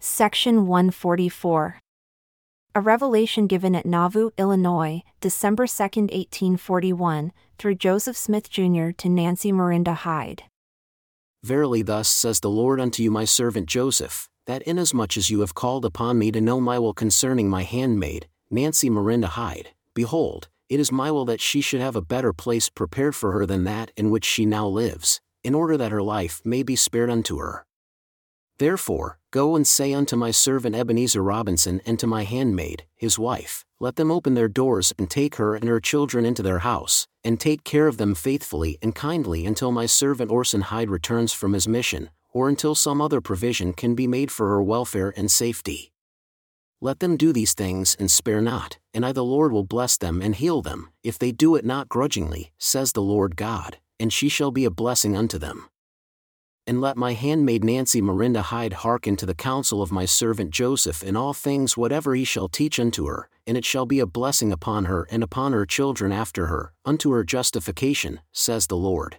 Section 144. A revelation given at Nauvoo, Illinois, December 2, 1841, through Joseph Smith Jr. to Nancy Marinda Hyde. Verily, thus says the Lord unto you, my servant Joseph, that inasmuch as you have called upon me to know my will concerning my handmaid, Nancy Marinda Hyde, behold, it is my will that she should have a better place prepared for her than that in which she now lives, in order that her life may be spared unto her. Therefore, go and say unto my servant Ebenezer Robinson and to my handmaid, his wife, let them open their doors and take her and her children into their house, and take care of them faithfully and kindly until my servant Orson Hyde returns from his mission, or until some other provision can be made for her welfare and safety. Let them do these things and spare not, and I the Lord will bless them and heal them, if they do it not grudgingly, says the Lord God, and she shall be a blessing unto them. And let my handmaid Nancy Marinda Hyde hearken to the counsel of my servant Joseph in all things whatever he shall teach unto her, and it shall be a blessing upon her and upon her children after her, unto her justification, says the Lord.